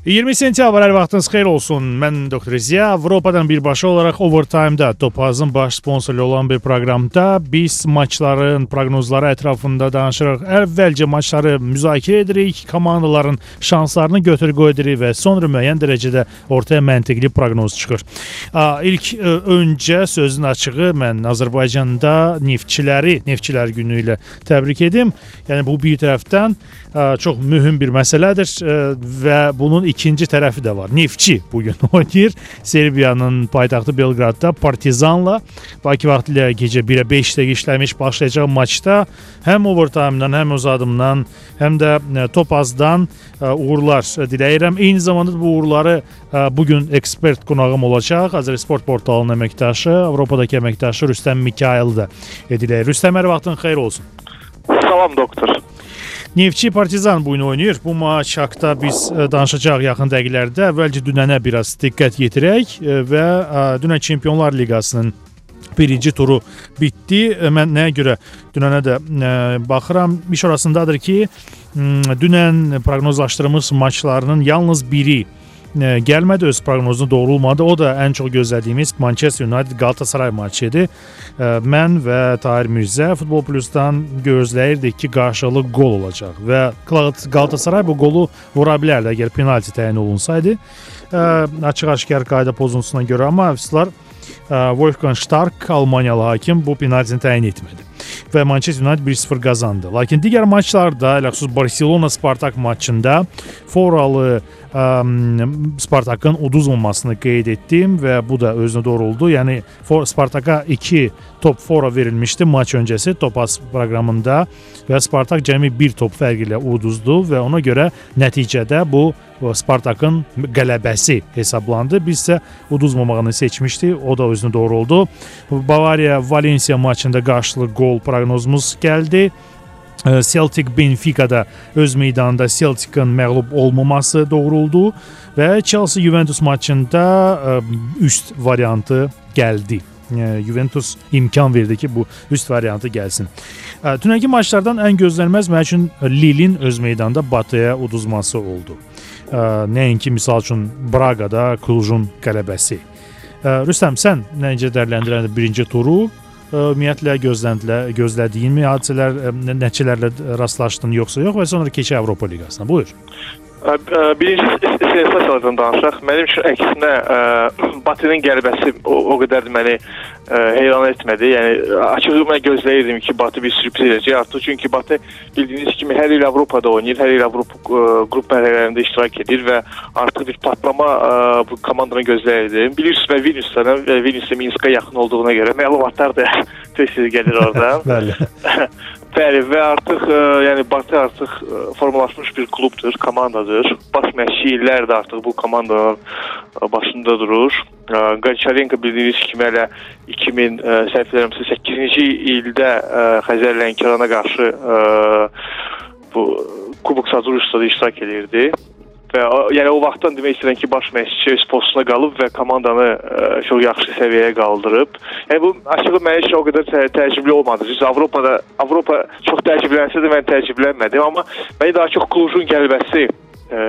20 sentyabr hər vaxtınız xeyir olsun. Mən Doktor Ziya Avropadan birbaşa olaraq Overtime-da Topazın baş sponsoru olan bir proqramda biz maçların proqnozları ətrafında danışırıq. Əvvəlcə maçları müzakirə edirik, komandaların şanslarını götür-qoy edirik və sonra müəyyən dərəcədə ortaya məntiqli proqnoz çıxır. İlk öncə sözün açığı mən Azərbaycanda neftçiləri, neftçilər günü ilə təbrik edim. Yəni bu bir tərəfdən çox mühüm bir məsələdir və bunun ikinci tərəfi də var. Neftçi bu gün oynayır. Serbiyanın paytaxtı Belqradda Partizanla Bakı vaxtı ilə gecə 1-ə 5 dəqiqə işləmiş başlayacaq maçda həm overtime-dan, həm uzadımdan, həm də e, topazdan e, uğurlar diləyirəm. Eyni zamanda bu uğurları e, bu gün ekspert qonağım olacaq. Azərsport portalının əməkdaşı, Avropadakı əməkdaşı Rüstəm Mikayıl da diləyir. Rüstəm hər vaxtın xeyir olsun. Salam doktor. Neftçi Partizan bu gün oynayır. Bu maç haqqında biz danışacağıq yaxın dəqiqələrdə. Əvvəlcə dünənə biraz diqqət yetirək və dünən Çempionlar Liqasının birinci turu bitdi. Mən nəyə görə dünənə də baxıram. İş orasındadır ki, dünən proqnozlaşdırdığımız maçlarının yalnız biri gəlmədi, öz proqnozunu doğrulmadı. O da ən çox gözlədiyimiz Manchester United Galatasaray maçı idi. Mən və Tahir Mirzə Futbol Plus-dan gözləyirdik ki, qarşılıqlı qol olacaq və Galatasaray bu qolu vura bilərdi əgər penalti təyin olunsaydı. Açıq-aşkar qayda pozuntusuna görə amma əfsuslar Wolfgang Stark Almaniyalı hakim bu penaltini təyin etmədi və Manchester United 1-0 qazandı. Lakin digər maçlarda, ələxüsus Barselona Spartak maçında Foralı ə, Spartakın uduzmamasını qeyd etdim və bu da özünə doğruldu. Yəni Spartaka 2 top fora verilmişdi maç öncəsi Topaz proqramında və Spartak cəmi 1 top fərqi ilə uduzdu və ona görə nəticədə bu Spartakın qələbəsi hesablandı. Biz isə uduzmamağını seçmişdik. O da özünə doğru oldu. Bavariya Valensiya maçında qarşılıqlı qol proqnozumuz gəldi. Celtic Benfica-da öz meydanında Celtic-in məğlub olmaması doğruldu və Chelsea Juventus maçında üst variantı gəldi. Juventus imkan verdi ki, bu üst variantı gəlsin. Dünənki maçlardan ən gözlənilməz mənim üçün Lille-in öz meydanında Batıya uduzması oldu. Nəinki misal üçün Braqada Klujun qələbəsi. Rüstəm, sən necə dəyərləndirirsən birinci turu? Ümumiyyətlə gözləndilər, gözlədiyin mi hadisələr, nəticələrlə rastlaşdın yoxsa yox və sonra keçək Avropa liqasına. Buyur. Birinci sensasiyalardan danışaq. Mənim üçün əksinə Batının qələbəsi o, o qədər məni ə, heyran etmədi. Yəni açığı mən gözləyirdim ki, Batı bir sürpriz edəcək. Artıq çünki Batı bildiyiniz kimi hər il Avropada oynayır, hər il Avropa ə, qrup mərhələlərində iştirak edir və artıq bir patlama ə, bu komandanı gözləyirdim. Bilirsiniz mən Vilniusdan, Vilnius Minskə yaxın olduğuna görə məlumatlar da tez-tez gəlir oradan. Bəli. Bəli və artıq ə, yəni Batı artıq ə, formalaşmış bir klubdur, komandadır. Baş məşqçi illər də artıq bu komandanın başında durur. Qonçarenko bildiyiniz kimi hələ 2000 səhv eləmirəmsə 8-ci ildə ə, Xəzər Lənkərana qarşı ə, bu Kubok Sadurusda iştirak edirdi. Və yəni o vaxtdan demək istəyirəm ki, baş məşqçi öz postuna qalıb və komandanı ə, çox yaxşı səviyyəyə qaldırıb. Yəni bu açığı mənim üçün o qədər tə təəccüblü olmadı. Çünki Avropada Avropa çox təəccüblənsə də mən təəccüblənmədim, amma məni daha çox Klujun qələbəsi ə,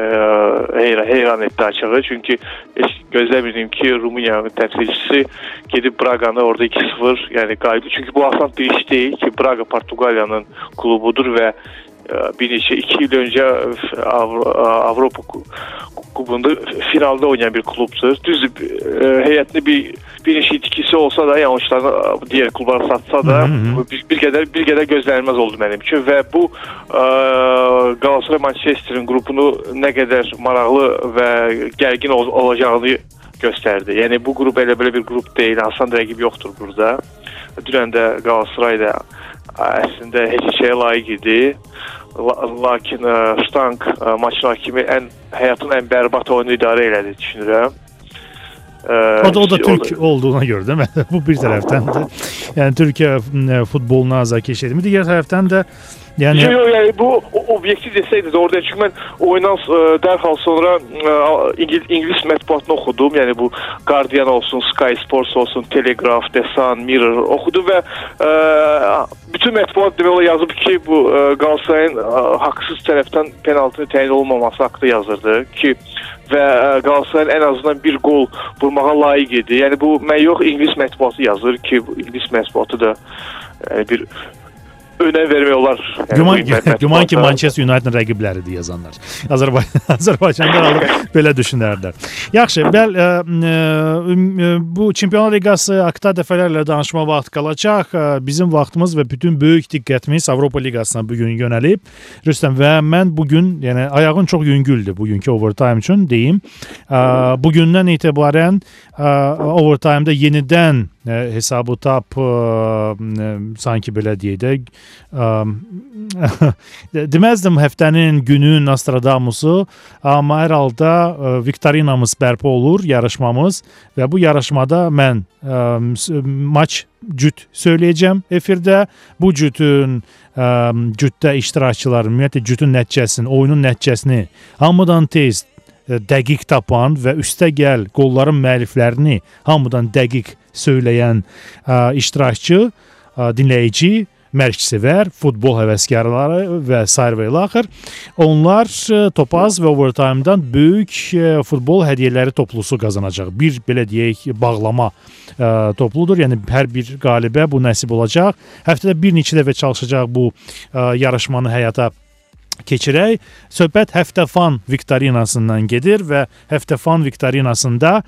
heyran, heyran etdi açığı. Çünki heç gözləmirdim ki, Rumıniyanın təmsilçisi gedib Braqanı orada 2-0, yəni qayıdı. Çünki bu asan bir iş deyil ki, Braqa Portuqaliyanın klubudur və bir neçə 2 il öncə Avropa kubunda finalda oynayan bir klubdur. Düzdür, heyətində bir bir neçə itkisi olsa da, yəni oyunçularını digər klublara satsa da, bir, bir qədər bir qədər gözlənilməz oldu mənim üçün və bu ə, Galatasaray Manchesterin qrupunu nə qədər maraqlı və gərgin ol olacağını göstərdi. Yəni bu qrup elə belə bir qrup deyil, asan rəqib yoxdur burada. Dünən də Galatasaray da əslində heç şeyə layiq idi. Lakin ə, Ştank ə, maçın hakimi ən həyatın ən bərbad oyunu idarə elədi düşünürəm. Ə, o da o da Türk o da... olduğuna görə değil mi? Bu bir tərəfdən də yəni Türkiyə futboluna azarkeş etmir. Digər tərəfdən də Yəni Yox, yox, yəni bu obyektiv desəydi doğru deyil. Çünki mən oyundan ə, e, dərhal sonra ə, e, İngil ingilis mətbuatını oxudum. Yəni bu Guardian olsun, Sky Sports olsun, Telegraph, The Sun, Mirror oxudum və ə, e, bütün mətbuat demək olar yazıb ki, bu ə, Qalatasarayın ə, haqsız tərəfdən penaltını təyin olunmaması haqqında yazırdı ki, və Qalatasarayın ən azından bir qol vurmağa layiq idi. Yəni bu mən yox, ingilis mətbuatı yazır ki, bu ingilis mətbuatı da yəni bir önəm vermək olar. Yəni, güman, güman ki, Manchester United rəqibləridir yazanlar. Azərbaycan Azərbaycanda alıb belə düşünərlər. Yaxşı, bəl ə, ə, bu Çempionlar Liqası haqqında dəfələrlə danışma vaxt qalacaq. Bizim vaxtımız və bütün böyük diqqətimiz Avropa Liqasına bu gün yönəlib. Rüstəm və mən bu gün, yəni ayağın çox yüngüldür bugünkü overtime üçün deyim. Ə, bu gündən etibarən ə, overtime-da yenidən ə, hesabı tap ə, sanki belə deyək də deməzdim həftənin günün Nostradamusu, amma hər halda ə, viktorinamız bərpa olur, yarışmamız və bu yarışmada mən ə, maç cüt söyləyəcəm efirdə. Bu cütün ə, cütdə iştirakçıların ümumiyyətlə cütün nəticəsini, oyunun nəticəsini hamıdan tez dəqiq tapan və üstəgəl qolların müəlliflərini hamıdan dəqiq söyləyən ə, iştirakçı, ə, dinləyici mərksevər, futbol həvəskarları və sair və ilaxır. Onlar e, topaz və overtime-dan böyük e, futbol hədiyyələri toplusu qazanacaq. Bir belə deyək, bağlama ə, e, topludur. Yəni hər bir qalibə bu nəsib olacaq. Həftədə bir neçə dəfə çalışacaq bu ə, yarışmanı həyata keçirək. Söhbət həftə fan viktorinasından gedir və həftə fan viktorinasında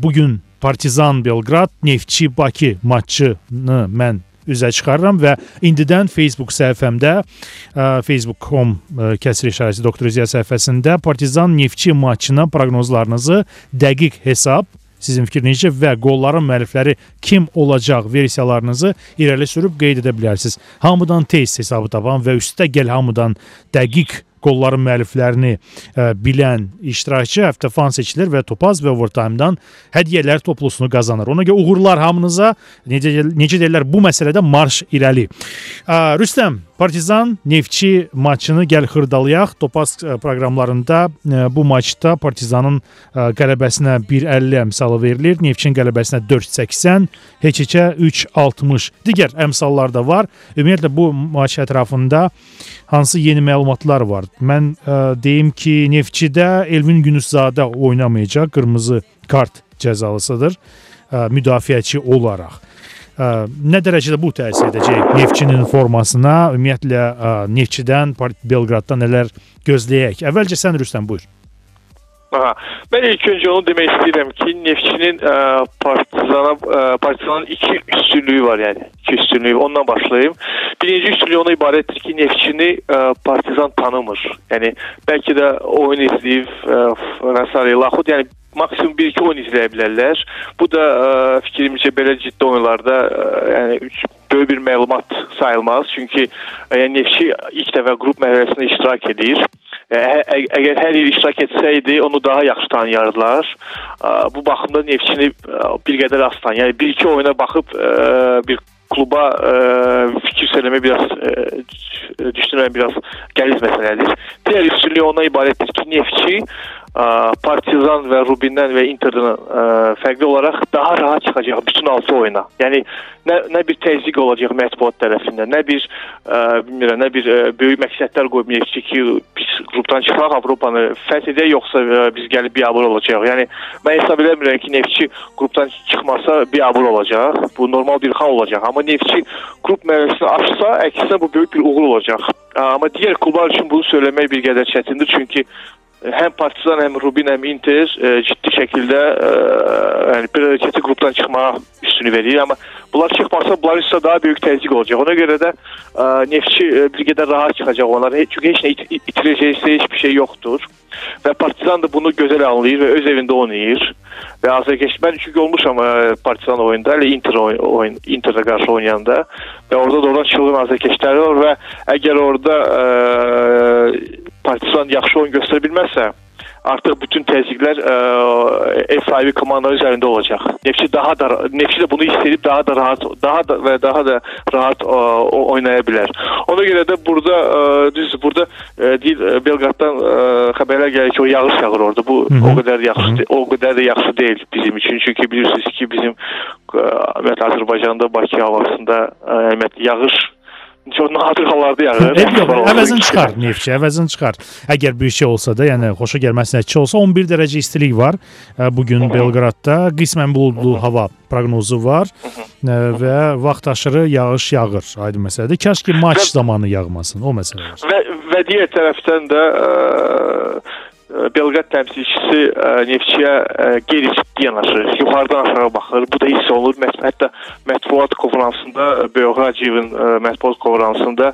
bu gün Partizan Belqrad, Neftçi Bakı matçını mən üzə çıxarıram və indidən Facebook səhifəmdə facebook.com kəsr işarəsi doktor İziya səhifəsində Partizan Neftçi maçına proqnozlarınızı dəqiq hesab sizin fikrinizcə və qolların müəllifləri kim olacaq versiyalarınızı irəli sürüb qeyd edə bilərsiniz. Hamıdan tez hesabı tapan və üstə gəl hamıdan dəqiq qolların müəlliflərini ə, bilən iştirakçı həftə fan seçilir və topaz və overtime-dan hədiyyələr toplusunu qazanır. Ona görə uğurlar hamınıza. Necə necə deyirlər bu məsələdə marş irəli. Ə, Rüstəm Partizan Neftçi maçını gəl xırdalayaq. Topaz proqramlarında bu maçda Partizanın qələbəsinə 1.50 əmsalı verilir. Neftçinin qələbəsinə 4.80, heç-heçə 3.60. Digər əmsallar da var. Ümumiyyətlə bu maç ətrafında hansı yeni məlumatlar var? Mən ə, deyim ki, Neftçidə Elvin Günüzzadə oynamayacaq, qırmızı kart cəzalısıdır ə, müdafiəçi olaraq ə, nə dərəcədə bu təsir edəcək Neftçinin formasına, ümumiyyətlə ə, Neftçidən Belqraddan nələr gözləyək? Əvvəlcə sən Rüstəm buyur. Aha. Mən ilk öncə onu demək istəyirəm ki, Neftçinin ə, Partizana ə, Partizanın iki üstünlüyü var, yəni. İki üstünlüyü. Ondan başlayım. Birinci üstünlüyü ona ibarətdir ki, Neftçini ə, Partizan tanımır. Yəni bəlkə də oyun izləyib s. Laxud, yəni maksimum 1-2 oyun izləyə bilərlər. Bu da ə, fikrimcə belə ciddi oyunlarda ə, yəni böyük bir məlumat sayılmaz. Çünki yəni Neftçi ilk dəfə qrup mərhələsində iştirak edir. Əgər hər il iştirak etsəydi, onu daha yaxşı tanıyardılar. Bu baxımda Neftçini bir qədər az tanıyır. Yəni bir-iki oyuna baxıb bir kluba ə, fikir söyləmək biraz ə, düşünürəm biraz qəliz məsələdir. Digər üstünlük ondan ibarətdir ki, Neftçi Partizan və Rubindən və Interdən ə, fərqli olaraq daha rahat çıxacaq bütün 6 oyuna. Yəni nə nə bir təzyiq olacaq mətbuat tərəfindən, nə bir ə, bilmirəm, nə bir ə, böyük məqsədlər qoymayaq ki, ki biz qrupdan çıxaq, Avropanı fəth edək yoxsa ə, biz gəlib biabır olacağıq. Yəni mən hesab edirəm ki, Neftçi qrupdan çıxmasa biabır olacaq. Bu normal bir hal olacaq. Amma Neftçi qrup mərhələsini aşsa, əksinə bu böyük bir uğur olacaq. Amma digər klublar üçün bunu söyləmək bir qədər çətindir, çünki həm Partizan, həm Rubin, həm Inter e, ciddi şəkildə e, yəni prioritetli qrupdan çıxmağa üstünlük verir, amma bunlar çıxmasa bunlar isə daha böyük təzyiq olacaq. Ona görə də e, Neftçi e, bir qədər rahat çıxacaq onlar. Çünki heç nə it itirəcəyi heç bir şey yoxdur. Və Partizan da bunu gözəl anlayır və öz evində oynayır. Və azərkeş mən çünki olmuşam ə, e, Partizan oyunda, elə Inter oyun, Interə qarşı oynayanda və orada da oradan çılğın azərkeşləri var və əgər orada ə, Partizan yaxşı oyun göstərə bilməzsə, artıq bütün təzyiqlər ə, e, ev sahibi komandanın üzərində olacaq. Neftçi daha da Neftçi də bunu hiss edib daha da rahat, daha da və daha da rahat ə, oynaya bilər. Ona görə də burada ə, düz burada ə, deyil Belqraddan ə, xəbərlər gəlir ki, o yağış yağır orada. Bu Hı -hı. o qədər yaxşı Hı -hı. o qədər də yaxşı deyil bizim üçün. Çünki bilirsiniz ki, bizim ə, ümumiyyətlə Azərbaycanda Bakı havasında ə, ümumiyyətlə yağış nadir hallarda yağır. Əvəzini çıxar Neftçi, əvəzini çıxar. Əgər bir şey olsa da, yəni xoşa gəlməz nəticə olsa 11 dərəcə istilik var bu gün Belqradda. Qismən buludlu hava proqnozu var və vaxt aşırı yağış yağır. Aydın məsələdir. Kaş ki maç zamanı yağmasın, o məsələ var. Və və digər tərəfdən də ə, Belqrad təmsilçisi ə, Neftçiyə ə, qeyri-ciddi yanaşır. Yuxarıdan aşağı baxır. Bu da hiss olunur. Mət hətta mətbuat konfransında Beoğraciyevin mətbuat konfransında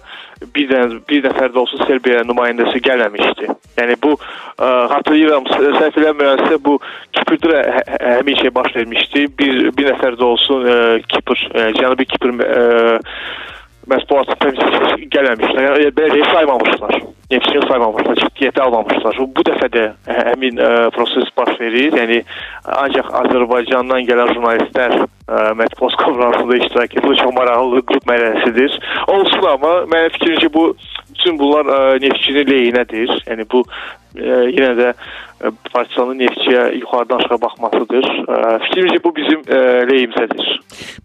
bir dən bir nəfər də olsa Serbiya nümayəndəsi gəlməmişdi. Yəni bu ə, xatırlayıram, səhv eləmirəmsə bu Kiprdə hə, həmin şey baş vermişdi. Bir bir nəfər də olsun ə, Kipr, ə, Cənubi Kipr ə, mətbuat təmsilçisi gəlməmişlər. Yəni belə saymamışlar. Neftçini saymamışlar, ciddiyyətə almamışlar. Bu dəfə də həmin ə, proses baş verir. Yəni ancaq Azərbaycandan gələn jurnalistlər ə, mətbuat konfransında iştirak edir. Bu çox maraqlı qrup mərhələsidir. Olsun amma mənim fikrimcə bu bütün bunlar ə, neftçinin leyinədir. Yəni bu ə, yenə də ə, partizanın neftçiyə yuxarıdan aşağı baxmasıdır. Fikrimcə bu bizim leyimizədir.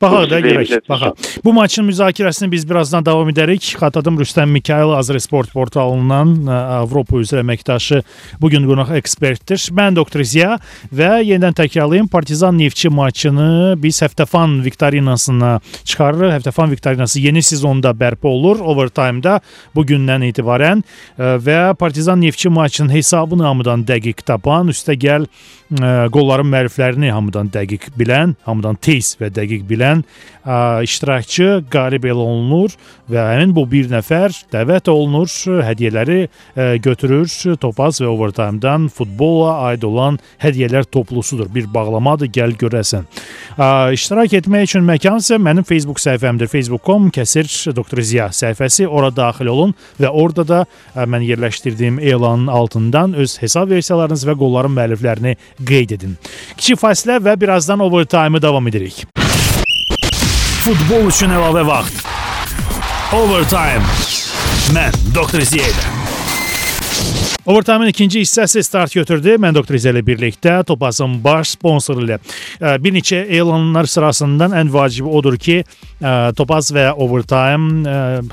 Baxaq da görək. Baxaq. Bu maçın müzakirəsini biz birazdan davam edərik. Xatırladım Rüstəm Mikayıl Azresport portalından Avropa üzrə əməkdaşı bu gün qonaq ekspertdir. Mən doktor Ziya və yenidən təkrarlayım Partizan Neftçi maçını biz Həftəfan viktorinasına çıxarırıq. Həftəfan viktorinası yeni sezonda bərpa olur overtime-da bu gündən etibarən və Partizan Neftçi maçının hesabını hamıdan dəqiq tapan, üstəgəl qolların məriflərini hamıdan dəqiq bilən, hamıdan tez və dəqiq bilən ə, iştirakçı qalib elan olunur və həmin bu bir nəfər dəvət olunur, hədiyyələri ə, götürür. Topaz və overtime-dan futbola aid olan hədiyyələr toplusudur. Bir bağlamadır, gəl görəsən. Ə, iştirak etmək üçün məkan isə mənim Facebook səhifəmdir. facebook.com kəsir Dr. Ziya səhifəsi. Ora daxil olun və orada da ə, mən yerləşdirdiyim elanın altından öz hesab versiyalarınız və qolların müəlliflərini qeyd edin. Kiçik fasilə və birazdan overtime-ı davam edirik. Futbol üçün əlavə vaxt. Overtime. Mən Dr. Ziyədə. Overtime-ın ikinci hissəsi start götürdü. Mən Doktor İzə ilə birlikdə Topazın baş sponsoru ilə bir neçə elanlar sırasından ən vacibi odur ki, Topaz və Overtime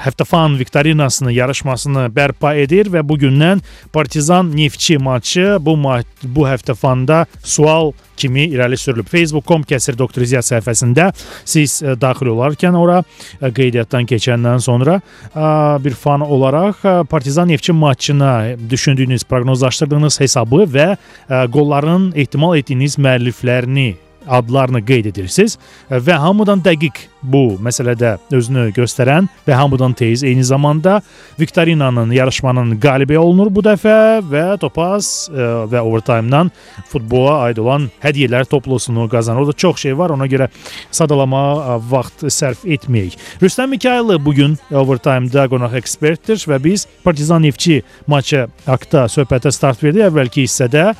həftəfan viktorinasını, yarışmasını bərpa edir və bu gündən Partizan Neftçi maçı bu bu həftəfanda sual kimi irəli sürülüb. Facebook.com kəsir Doktor İziya səhifəsində siz ə, daxil olarkən ora ə, qeydiyyatdan keçəndən sonra ə, bir fan olaraq ə, Partizan Neftçi maçına düşündüyünüz, proqnozlaşdırdığınız hesabı və ə, qolların ehtimal etdiyiniz müəlliflərini adlarını qeyd edirsiniz və hamıdan dəqiq bu məsələdə özünü göstərən və hamıdan tez eyni zamanda viktorinanın yarışmanın qalibi olunur bu dəfə və Topaz ə, və overtime-dan futbola aid olan hədiyyələr toplusunu qazanır. Orada çox şey var, ona görə sadalama ə, vaxt sərf etməyək. Rüstəm Mikaylı bu gün overtime-da qonaq ekspertdir və biz Partizan Neftçi maçı haqqında söhbətə start verdik əvvəlki hissədə.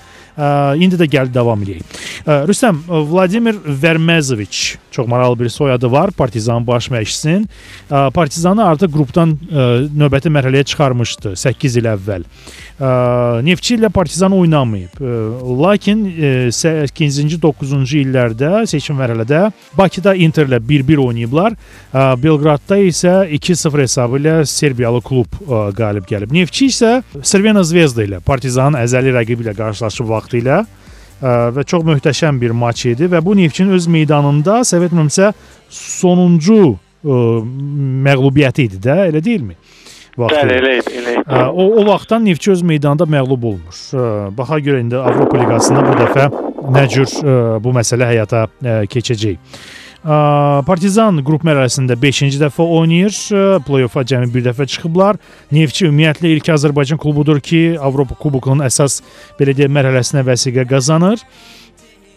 İndi də gəl davam edək. Ə, Rüstəm Vladimir Vermezoviç çox maraqlı bir soyadı var. Partizan baş məşqçisinin. Partizanı artıq qrupdan növbəti mərhələyə çıxarmışdı 8 il əvvəl. Neftçi ilə Partizan oynamayıb. Lakin 8-ci, 9-cu illərdə seçim mərhələdə Bakıda Inter ilə 1-1 oynayıblar. Belqradda isə 2-0 hesabı ilə Serbiyalı klub qalib gəlib. Neftçi isə Crvena Zvezda ilə Partizanın əzəli rəqibi ilə qarşılaşıb vaxtı ilə və çox möhtəşəm bir maç idi və bu Neftçinin öz meydanında səhv etmirəmsə sonuncu ə, məğlubiyyəti idi də, elə deyilmi? Vaxtı. Bəli, elə idi, elə idi. O o vaxtdan Neftçi öz meydanında məğlub olmur. Baxa görə indi Avropa liqasında bu dəfə nə cür ə, bu məsələ həyata ə, keçəcək. Partizan qrup mərhələsində 5-ci dəfə oynayır. Play-offa cəmi bir dəfə çıxıblar. Neftçi ümumiyyətlə ilk Azərbaycan klubudur ki, Avropa Kubokunun əsas belə deyək mərhələsinə vəsiqə qazanır.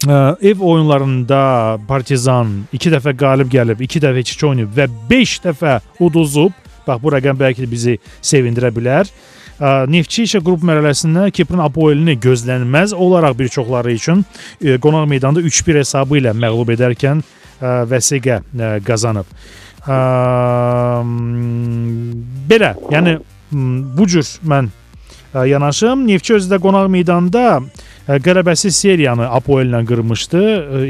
Ev oyunlarında Partizan 2 dəfə qalib gəlib, 2 dəfə heç oynayıb və 5 dəfə uduzub. Bax bu rəqəm bəlkə də bizi sevindirə bilər. Neftçi isə qrup mərhələsində Kiprin Apoelini gözlənilməz olaraq bir çoxları üçün qonaq meydanda 3-1 hesabı ilə məğlub edərkən vəsiqə qazanıb. Belə, yəni bu cür mən yanaşım. Neftçi özü də qonaq meydanda qələbəsiz seriyanı Apoel ilə qırmışdı.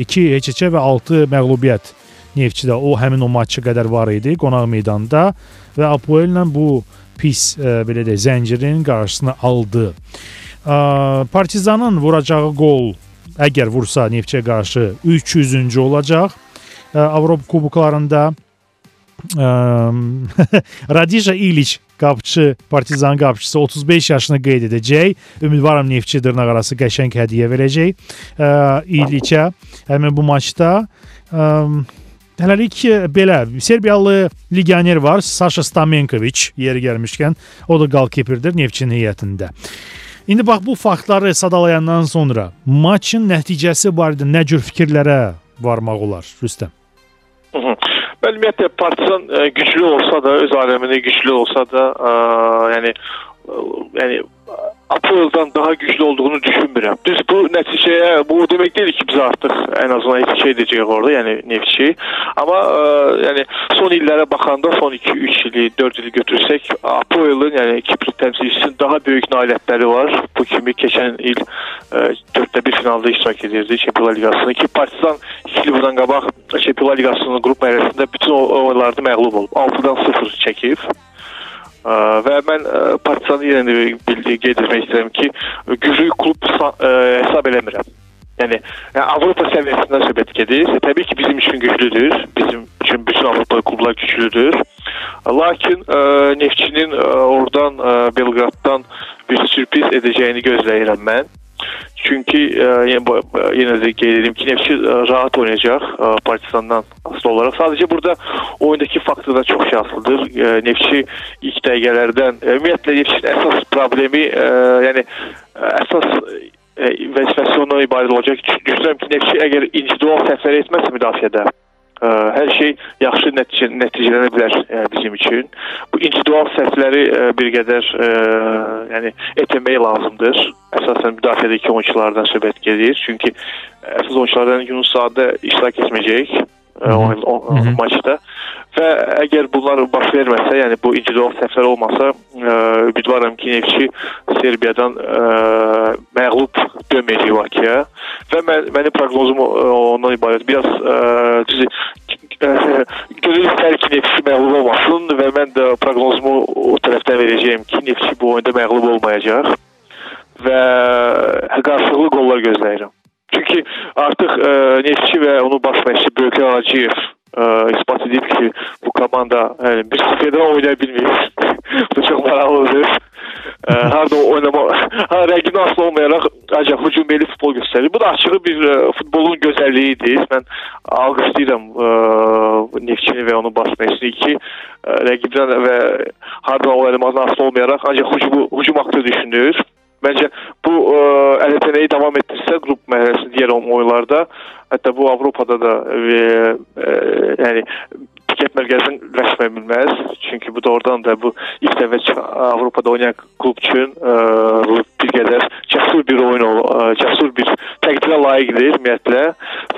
2 heç-heçə və 6 məğlubiyyət Neftçidə o həmin o matça qədər var idi qonaq meydanda və Apoellə bu pis belə də zəncirin qarşısını aldı. Partizanın vuracağı qol əgər vursa Neftçiyə qarşı 300-cü olacaq. Avropa kuboklarında Radija İliç qapıçı, Partizan qapıçısı 35 yaşını qeyd edəcək. Ümidvaram Neftçi dırnaqarası qəşəng hədiyyə verəcək İliçə həmin bu maçda. Hələlik belə Serbiyalı legioner var, Sasha Stamenkoviç yeri gəlmişkən, o da qalkiperdir Neftçinin heyətində. İndi bax bu faktları sadalayandan sonra maçın nəticəsi barədə nə cür fikirlərə varmaq olar Rüstəm? Hı -hı. Ben ümumiyyətlə Partizan e, güclü olsa da, öz aləmində güclü olsa da, e, yəni e, Apoel'dan daha güclü olduğunu düşünmürəm. Düz bu nəticəyə bu demək deyil ki, biz artıq ən azından heç şey edəcəyik orada, yəni Neftçi. Amma ə, yəni son illərə baxanda, son 2-3 ili, 4 ili götürsək, Apoel'ın yəni Kipr təmsilçisinin daha böyük nailiyyətləri var. Bu kimi keçən il 4-də 1 finalda iştirak edirdi Çempionlar Liqasında ki, Partizan 2 il bundan qabaq Çempionlar Liqasının qrup mərhələsində bütün oyunlarda məğlub olub. 6-dan 0 çəkib və mən Partizanı yenə qeyd etmək istəyirəm ki, güclü klub hesab eləmirəm. Yəni, yəni Avropa səviyyəsindən söhbət gedir. Təbii ki, bizim üçün güclüdür. Bizim üçün bütün Avropa klublar güclüdür. Lakin ə, Neftçinin ə, oradan ə, Belqraddan bir sürpriz edəcəyini gözləyirəm mən. Çünki e, yenə də qeyd edim ki, Neftçi e, rahat oynayacaq e, Partizandan asılı olaraq. Sadəcə burada oyundakı faktor da çox şey asılıdır. E, Neftçi ilk dəqiqələrdən e, ümumiyyətlə Neftçinin əsas problemi, e, yəni əsas e, vəzifəsi ondan ibarət olacaq. Düşünürəm ki, Neftçi əgər individual səhvlər etməsə müdafiədə ə, hər şey yaxşı nəticə, nəticələnə bilər ə, bizim üçün. Bu individual səhvləri ə, bir qədər ə, yəni etmək lazımdır. Əsasən müdafiədəki oyunçulardan söhbət gedir. Çünki əsas oyunçulardan Yunus Sadə iştirak etməyəcək o, o, o maçda və əgər bunlar baş verməsə, yəni bu individual səhvlər olmasa, ə, ümidvaram ki, Neftçi Serbiyadan ə, məğlub dönməyəcək Bakıya və mən mənim proqnozum ondan ibarət. Biraz ə, düzü gönül istər ki, Neftçi məğlub olmasın və mən də proqnozumu o tərəfdən verəcəyəm ki, Neftçi bu oyunda məğlub olmayacaq və qarşılıqlı qollar gözləyirəm. Çünki artıq ə, Neftçi və onun baş məşqçisi Böyüklər Hacıyev ə, isbat edib ki, bu komanda yəni, bir sıfırdan oynaya bilmir. bu çox maraqlıdır. Ə, harda oynama, ha, rəqibin asılı olmayaraq ancaq hücumeli futbol göstərir. Bu da açığı bir ə, futbolun gözəlliyidir. Mən alqışlayıram ə, Neftçini və onun baş məşqçisini ki, ə, rəqibdən və harda oynamasına asılı olmayaraq ancaq hücum, hücum haqqında düşünür. Məncə bu ə, ələtənəyi davam etdirsə qrup mərhələsində digər oyunlarda, hətta bu Avropada da və, ə, yəni diqqət mərkəzini rəsmə bilməz. Çünki bu doğrudan da bu ilk dəfə Avropada oynayan klub üçün ə, bir qədər cəsur bir oyun ol, cəsur bir təqdirə layiqdir ümumiyyətlə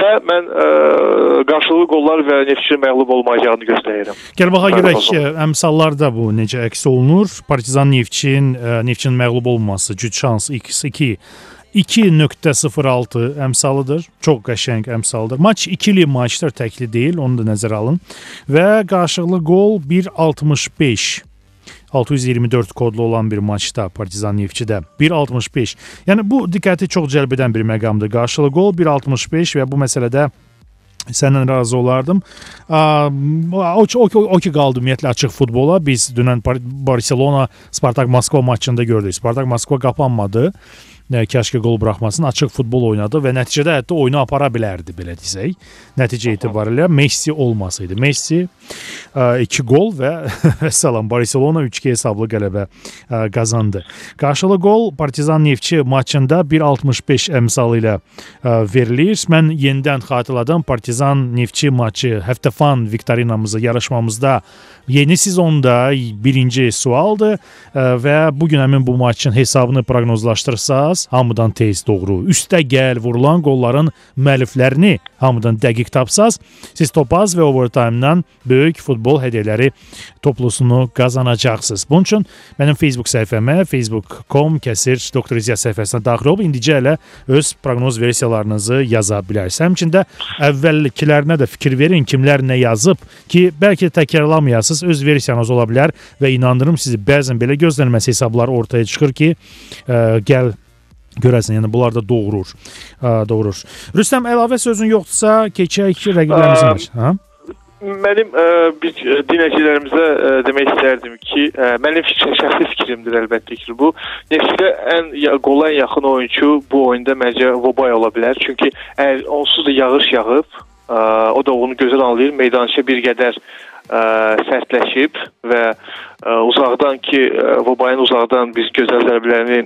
və mən ə, qarşılıqlı qollar və Neftçinin məğlub olmayacağını gözləyirəm. Gəl baxa görək əmsallarda bu necə əks olunur. Partizan Neftçinin Neftçinin məğlub olması güc şans x2 2.06 əmsalıdır. Çox qəşəng əmsaldır. Maç ikili maçdır, təkli deyil, onu da nəzərə alın. Və qarşılıqlı qol 1.65 624 kodlu olan bir maçda Partizan Neftçidə 1.65. Yəni bu diqqəti çox cəlb edən bir məqamdır. Qarşılıqlı qol 1.65 və bu məsələdə səndən razı olardım. O, o, o, o ki qaldı ümumiyyətlə açıq futbola. Biz dünən Barselona Spartak Moskva maçında gördük. Spartak Moskva qapanmadı kaşki qol buraxmasın, açıq futbol oynadı və nəticədə hətta oyunu apara bilərdi belə desək. Nəticə etibarilə Messi olmasaydı. Messi 2 qol və salam Barselona 3-2 hesablı qələbə qazandı. Qarşılı qol Partizan Neftçi maçında 1.65 əmsalı ilə verilir. Mən yenidən xatırladım Partizan Neftçi maçı həftəfan viktorinamızı yarışmamızda yeni sezonda birinci sualdır və bu gün həmin bu maçın hesabını proqnozlaşdırsaz hamıdan tez doğru. Üstə gəl vurulan qolların müəlliflərini hamıdan dəqiq tapsaz, siz Topaz və Overtime-dan böyük futbol hədiyyələri toplusunu qazanacaqsınız. Bunun üçün mənim Facebook səhifəmə facebook.com kəsir Doktor İzzət səhifəsinə daxil olub indicə elə öz proqnoz versiyalarınızı yaza bilərsiniz. Həmçində əvvəlkilərinə də fikir verin, kimlər nə yazıb ki, bəlkə təkrarlamayasınız, öz versiyanız ola bilər və inandırım sizi bəzən belə gözlənilməz hesablar ortaya çıxır ki, ə, gəl görəsən, yəni bunlar da doğurur. Ə, doğurur. Rüstəm əlavə sözün yoxdursa, keçək rəqiblərimizin başına. Ha? Mənim ə, bir dinləyicilərimizə ə, demək istərdim ki, ə, mənim fikrim, şəxsi fikrimdir əlbəttə ki, bu Neftçidə ən ya, qola ən yaxın oyunçu bu oyunda məncə Vobay ola bilər. Çünki əgər onsuz da yağış yağıb, ə, o da onu gözəl anlayır. Meydança bir qədər ə, sərtləşib və ə, uzaqdan ki ə, Vobayın uzaqdan biz gözəl zərbələrini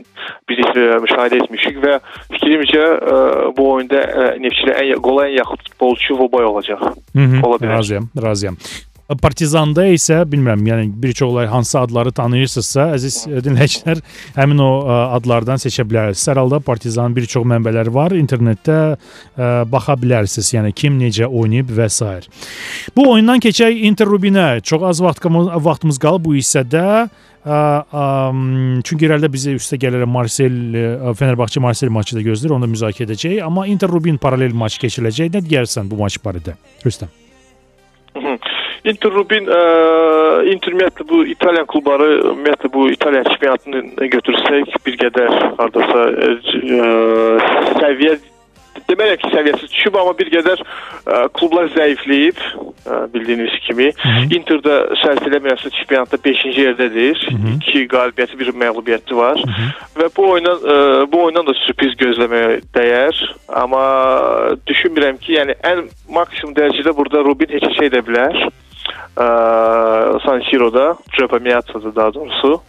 biz ə, müşahidə etmişik və fikrimcə ə, bu oyunda ə, Neftçidə ən qola ən yaxın futbolçu Vobay olacaq. Hı -hı, Ola bilər. razıyam, razıyam. Partizanda isə bilmirəm, yəni bir çoxlar hansı adları tanıyırsınızsa, əziz dinləyicilər, həmin o adlardan seçə bilərsiniz. Hər halda Partizanın bir çox mənbələri var, internetdə ə, baxa bilərsiniz, yəni kim necə oynayıb və s. Bu oyundan keçək Inter Rubinə. Çox az vaxtımız vaxtımız qalıb bu hissədə. Ə, ə, çünki irəlidə bizə üstə gələrək Marsel Fenerbahçe Marsel maçı da gözləyir, onu da müzakirə edəcəyik. Amma Inter Rubin paralel maç keçiriləcək. Nə deyərsən bu maç barədə? Rüstəm. Inter Rubin ə, Inter ümumiyyətlə bu İtalyan klubları ümumiyyətlə bu İtalyan çempionatını götürsək bir qədər hardasa ə, səviyyə demərəm ki, səviyyəsi düşüb, amma bir qədər ə, klublar zəifləyib, ə, bildiyiniz kimi. Hı -hı. Interdə səhv eləmirəmsə çempionatda 5-ci yerdədir. Hı -hı. 2 qalibiyyəti, bir məğlubiyyəti var. Hı -hı. Və bu oyundan ə, bu oyundan da sürpriz gözləməyə dəyər. Amma düşünmürəm ki, yəni ən maksimum dərəcədə burada Rubin heç şey edə bilər. Ə, San Siro'da, Giuseppe Meazza'da daha doğrusu.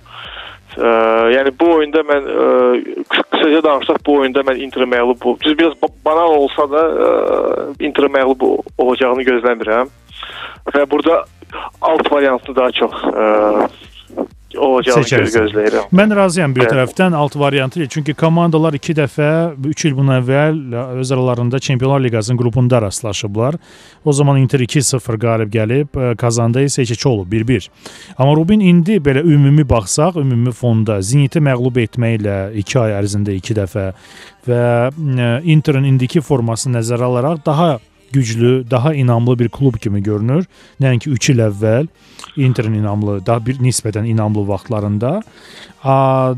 Ə, yəni bu oyunda mən ə, qısaca danışsaq bu oyunda mən Inter məğlub bu. Düz biraz ba- banal olsa da ə, Inter məğlub olacağını gözləmirəm. Və burada alt variantını daha çox ə, göz Seçərsən. gözləyirəm. Mən razıyam bir Bəli. tərəfdən alt variantı. Çünki komandalar 2 dəfə 3 il bundan əvvəl öz aralarında Çempionlar Liqasının qrupunda rastlaşıblar. O zaman Inter 2-0 qalib gəlib, ə, kazanda isə 2 olub 1-1. Amma Rubin indi belə ümumi baxsaq, ümumi fonda Zeniti məğlub etməklə 2 ay ərzində 2 dəfə və ə, Interin indiki formasını nəzərə alaraq daha güclü, daha inamlı bir klub kimi görünür. Nəinki 3 il əvvəl Interin inamlı, daha bir nisbətən inamlı vaxtlarında. A,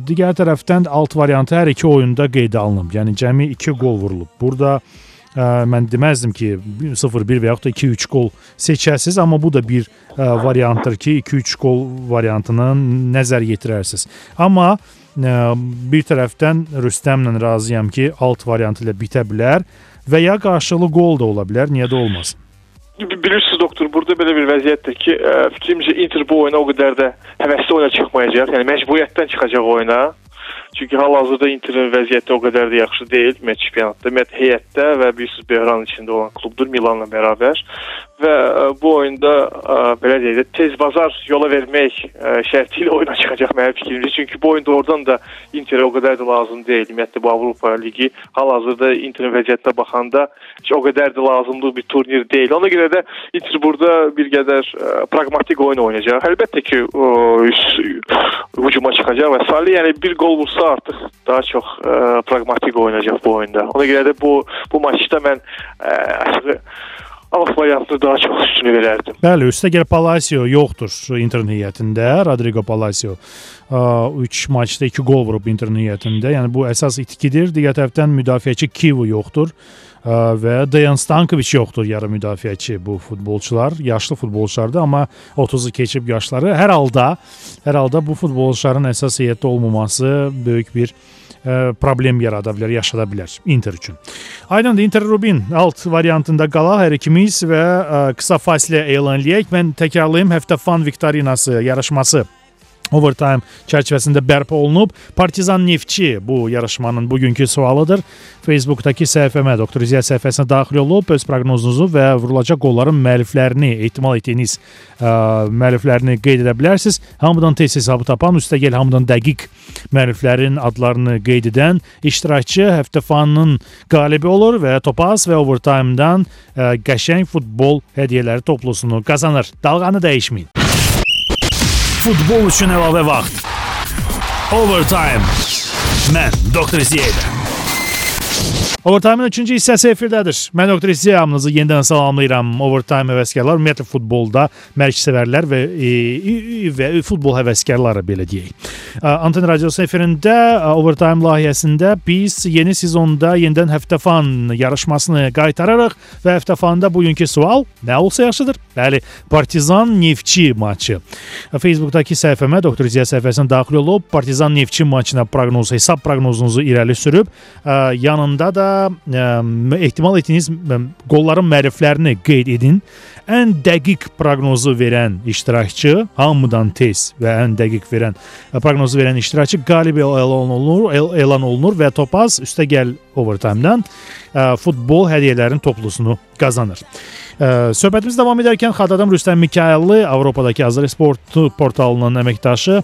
digər tərəfdən alt variantı hər iki oyunda qeydə alınıb. Yəni cəmi 2 qol vurulub. Burada ə, mən deməzdim ki 0-1 və yaxud da 2-3 qol seçəsiz, amma bu da bir ə, variantdır ki, 2-3 qol variantını nəzər yetirərsiniz. Amma ə, bir tərəfdən Rüstəmlə razıyam ki, alt variantı ilə bitə bilər və ya qarşılıqlı qol da ola bilər, niyə də olmasın? Bilirsiniz doktor, burada belə bir vəziyyətdir ki, fikrimcə Inter bu oyuna o qədər də həvəsli oyuna çıxmayacaq. Yəni məcburiyyətdən çıxacaq oyuna. Çünki hal-hazırda Interin vəziyyəti o qədər də yaxşı deyil ümumiyyətlə çempionatda. Ümumiyyətlə heyətdə və bilirsiniz böhran içində olan klubdur Milanla bərabər. Və ə, bu oyunda ə, belə deyək də tez bazar yola vermək ə, şərti ilə oyuna çıxacaq mənim fikrimcə. Çünki bu oyunda oradan da Interə o qədər də lazım deyil. Ümumiyyətlə bu Avropa Ligi hal-hazırda Interin vəziyyətinə baxanda o qədər də lazımlı bir turnir deyil. Ona görə də Inter burada bir qədər praqmatik oyun oynayacaq. Əlbəttə ki, hücuma çıxacaq və Salih yəni bir qol vursa artıq daha çox ə, praqmatik oynayacaq bu oyunda. Ona görə də bu bu maçda mən ə, açığı alt variantını daha çox üstünü verərdim. Bəli, üstə gəl Palacio yoxdur Interin heyətində. Rodrigo Palacio 3 maçda 2 qol vurub Interin heyətində. Yəni bu əsas itkidir. Digər tərəfdən müdafiəçi Kivu yoxdur və Dejan Stankovic yoxdur yarı müdafiəçi bu futbolçular. Yaşlı futbolçulardır, amma 30-u keçib yaşları. Hər halda hər halda bu futbolçuların əsas heyətdə olmaması böyük bir problem yarada bilər, yaşada bilər Inter üçün. Aydındır, Inter Rubin alt variantında qalaq hər ikimiz və ə, qısa fasilə elan eləyək. Mən təkrarlayım, həftə fan viktorinası yarışması overtime çərçivəsində bərpa olunub. Partizan Neftçi bu yarışmanın bugünkü sualıdır. Facebookdakı səhifəmə Doktor İzət səhifəsinə daxil olub öz proqnozunuzu və vurulacaq qolların müəlliflərini, ehtimal etdiyiniz ə, müəlliflərini qeyd edə bilərsiniz. Hamıdan tez hesabı tapan, üstəgəl hamıdan dəqiq müəlliflərin adlarını qeyd edən iştirakçı həftə fanının qalibi olur və Topaz və Overtime-dan ə, qəşəng futbol hədiyyələri toplusunu qazanır. Dalğanı dəyişməyin. Futbol üçün əlavə vaxt. Overtime. Mən Doktor İzəyirəm. Overtime-ın 3-cü hissəsi efirdədir. Mən Doktor İzəyə hamınızı yenidən salamlayıram. Overtime həvəskarlar, ümumiyyətlə futbolda mərc sevərlər və e, və futbol həvəskarları belə deyək. Anten Radiosu efirində Overtime layihəsində biz yeni sezonda yenidən həftə fan yarışmasını qaytararıq və həftə fanda bugünkü sual nə olsa yaxşıdır? Bəli, Partizan Neftçi maçı. Facebookdakı səhifəmə Doktor İzəyə səhifəsinə daxil olub Partizan Neftçi maçına proqnoz, hesab proqnozunuzu irəli sürüb yanında da ə, ehtimal etdiyiniz qolların məriflərini qeyd edin. Ən dəqiq proqnozu verən iştirakçı, hamıdan tez və ən dəqiq verən proqnozu verən iştirakçı qalib elan olunur, elan olunur və Topaz üstəgəl overtime-dan futbol hədiyyələrinin toplusunu qazanır. Söhbətimiz davam edərkən Xadadam Rüstəm Mikayıllı Avropadakı Azər Sport portalının əməkdaşı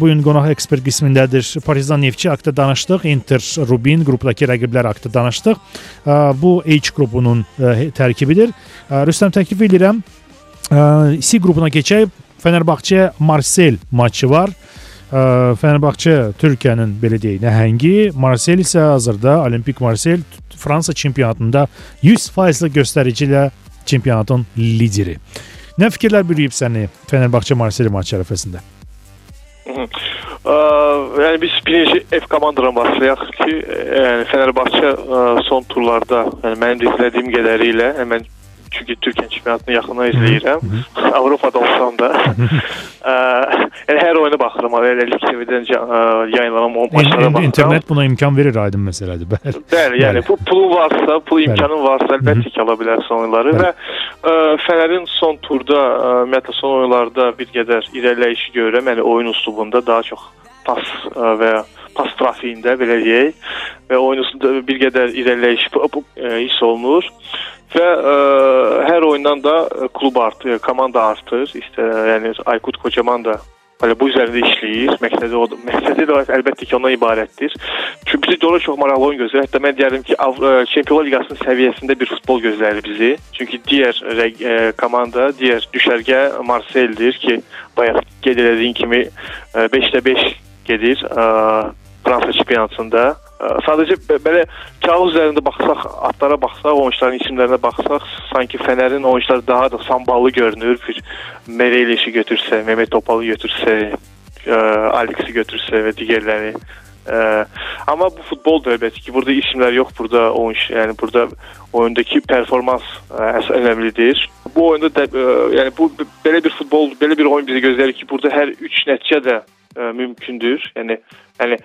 bu gün qonaq ekspert qismindədir. Partizan Neftçi haqqında danışdıq, Inter Rubin qrupdakı rəqiblər haqqında danışdıq. Bu H qrupunun tərkibidir. Rüstəm təklif edirəm C qrupuna keçək. Fenerbahçe Marsel maçı var. Fenerbahçe Türkiyənin belə deyək nəhəngi, Marsel isə hazırda Olimpik Marsel Fransa çempionatında 100%li göstərici ilə çempionatın lideri. Nə fikirlər bürüyüb səni Fenerbahçe Marsel maçı ərəfəsində? yəni biz birinci F komandadan başlayaq ki, yəni Fenerbahçe son turlarda, yəni mənim izlədiyim qədərilə, yəni mən çünki Türkiyə çempionatını yaxından izləyirəm. Avropada olsam da. ə, yəni hər oyuna baxıram. Eləlik TV-dən yayınlanan o maçlara baxıram. İnternet buna imkan verir aydın məsələdir. Bəli. Bəli, yəni bu pulun varsa, pul imkanın varsa əlbəttə ki, ala bilərsən oyunları və ə, Fənərin son turda, ümumiyyətlə son oyunlarda bir qədər irəliləyişi görürəm. Yəni oyun üslubunda daha çox pas və ya pas trafiğində belə deyək və oyun üslubunda bir qədər irəliləyiş hiss olunur və ə, hər oyundan da klub artır, komanda artır. İşte yəni Aykut Kocaman da Hələ bu üzərində işləyir. Məqsədi o məqsədi də əlbəttə ki, ondan ibarətdir. Çünki bizi doğru çox maraqlı oyun gözləyir. Hətta mən deyərdim ki, Çempionlar Liqasının səviyyəsində bir futbol gözləyir bizi. Çünki digər e, komanda, digər düşərgə Marseldir ki, bayaq qeyd elədiyin kimi 5-də 5 gedir ə, Fransa çempionatında. Sadəcə belə kağız üzərində baxsaq, adlara baxsaq, oyunçuların isimlərinə baxsaq, sanki Fənərin oyunçuları daha da samballı görünür. Bir Mereyleşi götürsə, Mehmet Topalı götürsə, Alexi götürsə və digərləri. Ə, amma bu futboldur əlbəttə ki, burada isimlər yox, burada oyunçu, yəni burada oyundakı performans ə, önəmlidir. Bu oyunda da, ə, yəni bu belə bir futbol, belə bir oyun bizi gözləyir ki, burada hər 3 nəticə də ə, mümkündür. Yəni yəni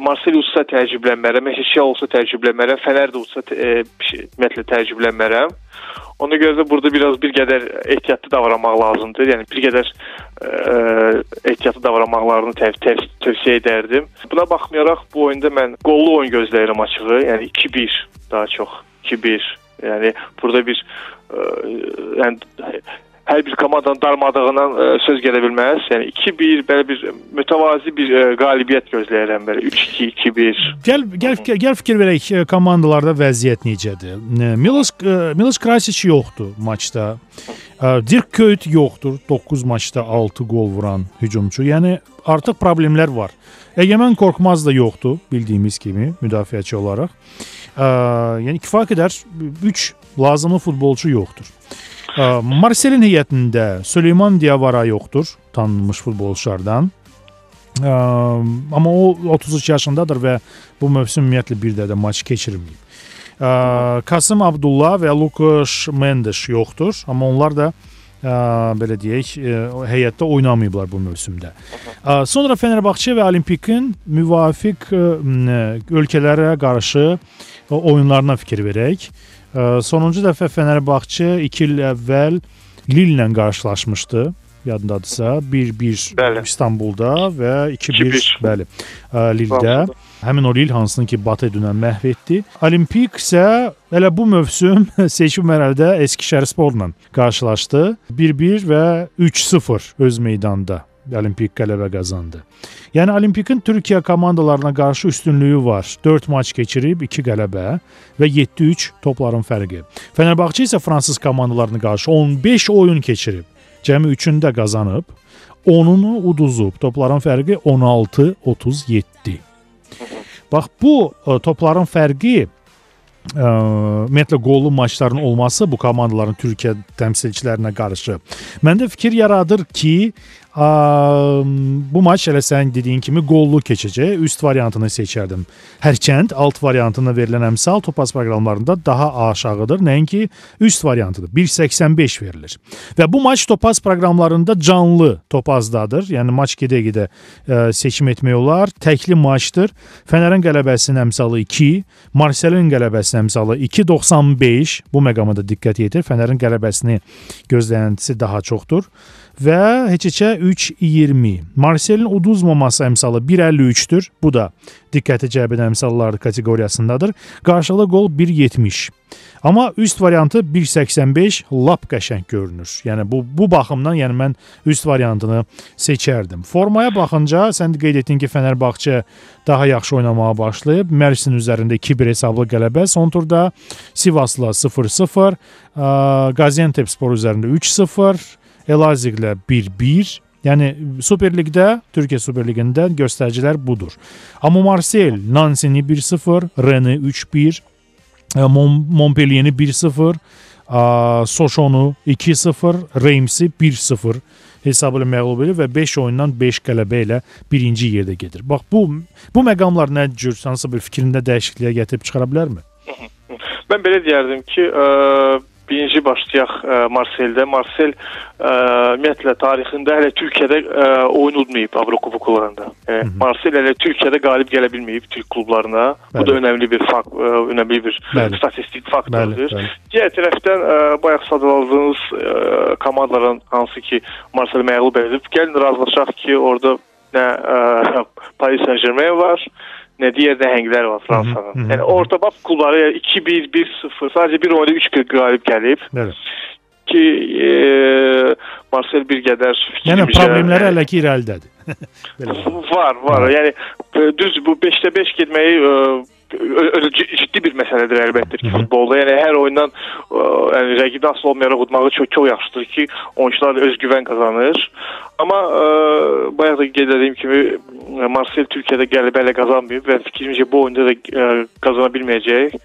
Marsel utsa təəccüblənmərəm, Meşeşia olsa təəccüblənmərəm, Fənər də utsa e, ümumiyyətlə təəccüblənmərəm. Ona görə də burada biraz bir qədər ehtiyatlı davranmaq lazımdır. Yəni bir qədər ə, ehtiyatlı davranmaqlarını təv təv tövsiyə edərdim. Buna baxmayaraq bu oyunda mən qollu oyun gözləyirəm açığı. Yəni 2-1 daha çox 2-1. Yəni burada bir ə, yəni hər bir komandanın darmadığından ə, söz gələ bilməz. Yəni 2-1 belə bir mütəvazi bir ə, qalibiyyət gözləyirəm belə 3-2, 2-1. Gəl gəl gəl fikir verək komandalarda vəziyyət necədir? Milos Milos Krasic yoxdur maçda. Dirk Kuyt yoxdur. 9 maçda 6 gol vuran hücumçu. Yəni artıq problemlər var. Egemen Korkmaz da yoxdur bildiyimiz kimi müdafiəçi olaraq. Ə, yəni kifayət qədər 3 lazımlı futbolçu yoxdur. Marselin heyətində Süleyman Diavara yoxdur, tanınmış futbolçulardan. Amma o 33 yaşındadır və bu mövsüm ümumiyyətlə bir də də maç keçirməyib. Kasım Abdullah və Lukas Mendes yoxdur, amma onlar da ə, belə deyək, ə, heyətdə oynamayıblar bu mövsümdə. Ə, sonra Fenerbahçe və Olimpikin müvafiq ə, ölkələrə qarşı oyunlarına fikir verək. Sonuncu dəfə Fənərbağçə 2 il əvvəl Lille ilə qarşılaşmışdı. yadındadırsa 1-1 Bəli. İstanbulda və 2-1 2-1. bəli Lildə. Həmin o Lil hansını ki Batı dünən məhv etdi. Olimpik isə elə bu mövsüm seçim mərhələdə Eskişehir Sporla qarşılaşdı. 1-1 və 3-0 öz meydanında Olimpik qələbə qazandı. Yəni Olimpikin Türkiyə komandalarına qarşı üstünlüyü var. 4 maç keçirib 2 qələbə və 7-3 topların fərqi. Fenerbahçe isə fransız komandalarına qarşı 15 oyun keçirib. Cəmi 3-ünü də qazanıb, 10-unu uduzub. Topların fərqi 16-37. Bax bu ə, topların fərqi ə, ümumiyyətlə qollu maçların olması bu komandaların Türkiyə təmsilçilərinə qarşı məndə fikir yaradır ki, bu maç elə sənin dediyin kimi qollu keçəcək. Üst variantını seçərdim. Hərçənd alt variantına verilən əmsal topaz proqramlarında daha aşağıdır, nəinki üst variantıdır. 1.85 verilir. Və bu maç topaz proqramlarında canlı topazdadır. Yəni maç gedə-gedə ə, seçim etmək olar. Təkli maçdır. Fənərin qələbəsinin əmsalı 2, Marselin qələbəsinin əmsalı 2.95. Bu məqama da diqqət yetir. Fənərin qələbəsini gözlənintisi daha çoxdur və heç-heçə 3.20. Marselin uduzmaması əmsalı 1.53-dür. Bu da diqqəti cəlb edən əmsallar kateqoriyasındadır. Qarşılıqlı qol 1.70. Amma üst variantı 1.85 lap qəşəng görünür. Yəni bu bu baxımdan, yəni mən üst variantını seçərdim. Formaya baxınca sən qeyd etdin ki, Fənərbağçə daha yaxşı oynamağa başlayıb. Mersin üzərində 2-1 hesablı qələbə, son turda Sivasla 0-0, ə, Gaziantep Spor üzərində 3-0, Elazığlə 1-1. Yəni Super Liqdə, Türkiyə Super Liqində göstəricilər budur. Amma Marsel Nansini 1-0, Rennes 3-1, ə, Mon Montpellier'i 1-0, ə, Sochonu 2-0, Reimsi 1-0 hesabı ilə məğlub edib və 5 oyundan 5 qələbə ilə birinci yerdə gedir. Bax bu bu məqamlar nə cür hansısa bir fikrində dəyişikliyə gətirib çıxara bilərmi? Mən belə deyərdim ki, ə, birinci başlayaq ə, Marseldə. Marsel ə, ümumiyyətlə tarixində hələ Türkiyədə ə, oyun udmayıb Avrokuboklarında. E, Marsel hələ Türkiyədə qalib gələ bilməyib Türk klublarına. Bu Bəli. da önəmli bir fakt, ə, önəmli bir Bəli. statistik faktordur. Digər tərəfdən ə, bayaq sadaladığınız ə, komandaların hansı ki Marsel məğlub edib, gəlin razılaşaq ki, orada nə ə, Paris Saint-Germain var, nə digər nəhənglər var Fransanın. Hı hı, hı. Yəni orta bax klubları yəni 2-1, 1-0, sadəcə bir oyunda 3 qalib gəlib Bəli. ki, e, Marcel bir qədər Yəni fikrimcə- problemləri hələ ki irəlidədir. Belə. var, var. Yəni e, düz bu 5-də 5 getməyi e, ö- ö- ciddi bir məsələdir əlbəttə ki, Hı hı. futbolda. Yəni hər oyundan ə, yəni rəqibdən asılı olmayaraq udmağı çox çox yaxşıdır ki, oyunçular da öz güvən qazanır. Amma ə, bayaq da qeyd etdiyim kimi ə, Marcel Türkiyədə qələbə ilə qazanmayıb və fikrimcə bu oyunda da ə, qazana bilməyəcək.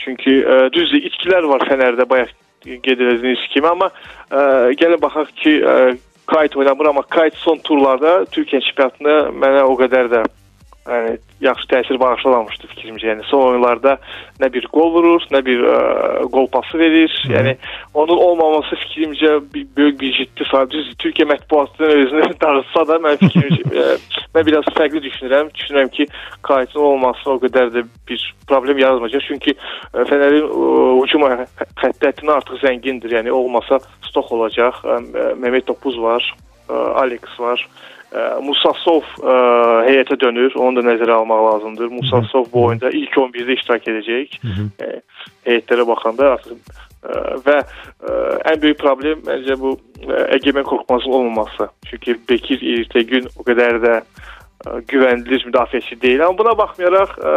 Çünki ə, düzdür, itkilər var Fənərdə bayaq qeyd etdiyiniz kimi, amma ə, gəlin baxaq ki, ə, Kayt oynamır, amma Kayt son turlarda Türkiyə çempionatında mənə o qədər də yəni yaxşı təsir bağışlamamışdı fikrimcə. Yəni son oyunlarda nə bir qol vurur, nə bir ə, qol pası verir. Hı. Yəni onun olmaması fikrimcə bir böyük bir ciddi sadəcə Türkiyə mətbuatının özünü dağıtsa da mən fikrimcə ə, mən biraz fərqli düşünürəm. Düşünürəm ki, Kaytın olması o qədər də bir problem yaratmayacaq. Çünki ə, Fənərin ə, hücum xətti həddindən artıq zəngindir. Yəni olmasa stok olacaq. Ə, Mehmet Topuz var, ə, Alex var. Ə, Musasov ə, heyətə dönür. Onu da nəzərə almaq lazımdır. Musasov bu oyunda ilk 11-də iştirak edəcək. Hı -hı. Ə, heyətlərə baxanda artıq ə, və ə, ən böyük problem məncə bu ə, Əgəmən Korkmazın olmaması. Çünki Bekir İrtəgün o qədər də ə, güvənilir müdafiəçi deyil. Amma buna baxmayaraq, ə,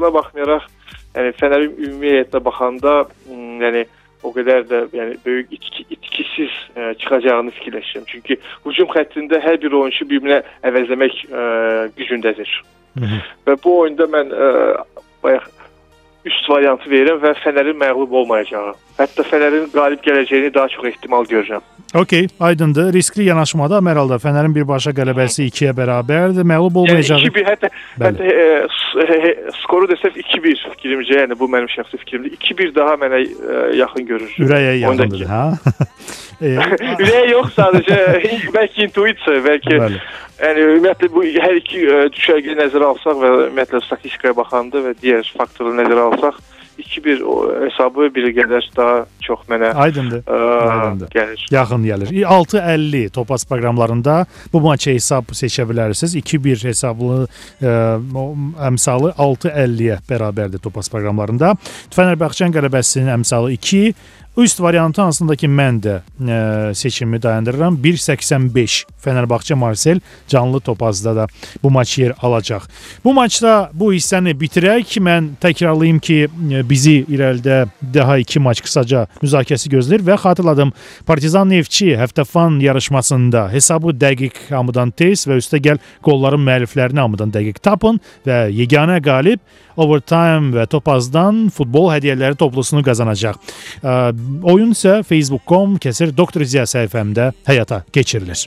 buna baxmayaraq, yəni Fənərin ümumi heyətinə baxanda, m, yəni o qədər də yəni böyük itki, itkisiz ə, çıxacağını fikirləşirəm. Çünki hücum xəttində hər bir oyunçu bir-birinə əvəzləmək ə, gücündədir. Hı -hı. Və bu oyunda mən ə, bayaq üst variantı verirəm və Fənərin məğlub olmayacağı, hətta Fənərin qalib gələcəyini daha çox ehtimal görürəm. Okay, aydındır. Riskli yanaşmada hər halda Fənərin birbaşa qələbəsi 2-yə bərabərdir. Məğlub Yəni olmayacağı. 2-1 hətta hətta e, s- e, skoru desək 2-1 fikrimcə, yəni bu mənim şəxsi fikrimdir. 2-1 daha mənə e, yaxın görür. Ürəyə yaxındır, ha? Ürəyə yox sadəcə bəlkə intuisiya, bəlkə Bəli. yəni ümumiyyətlə bu hər iki düşərgəni nəzərə alsaq və ümumiyyətlə statistikaya baxanda və digər faktorları nəzərə alsaq 2-1 hesabı bir qədər daha çox mənə Aydındır. Ə, Aydındır. gəlir. Yaxın gəlir. 6.50 Topaz proqramlarında bu maça hesab seçə bilərsiniz. 2-1 hesablı ə, əmsalı 6.50-yə bərabərdir Topaz proqramlarında. Fenerbahçe'nin qələbəsinin əmsalı 2 Üst variantı hansında ki mən də ə, seçimi dayandırıram. 1.85 Fenerbahçe Marsel canlı topazda da bu maç yer alacaq. Bu maçda bu hissəni bitirək. Mən təkrarlayım ki, ə, bizi irəlidə daha 2 maç qısaca müzakirəsi gözləyir və xatırladım Partizan Neftçi həftəfan yarışmasında hesabı dəqiq hamıdan tez və üstəgəl qolların müəlliflərini hamıdan dəqiq tapın və yeganə qalib Overtime və Topazdan futbol hədiyyələri toplusunu qazanacaq. Oyun isə facebook.com kəsir Doktor Ziya səhifəmdə həyata keçirilir.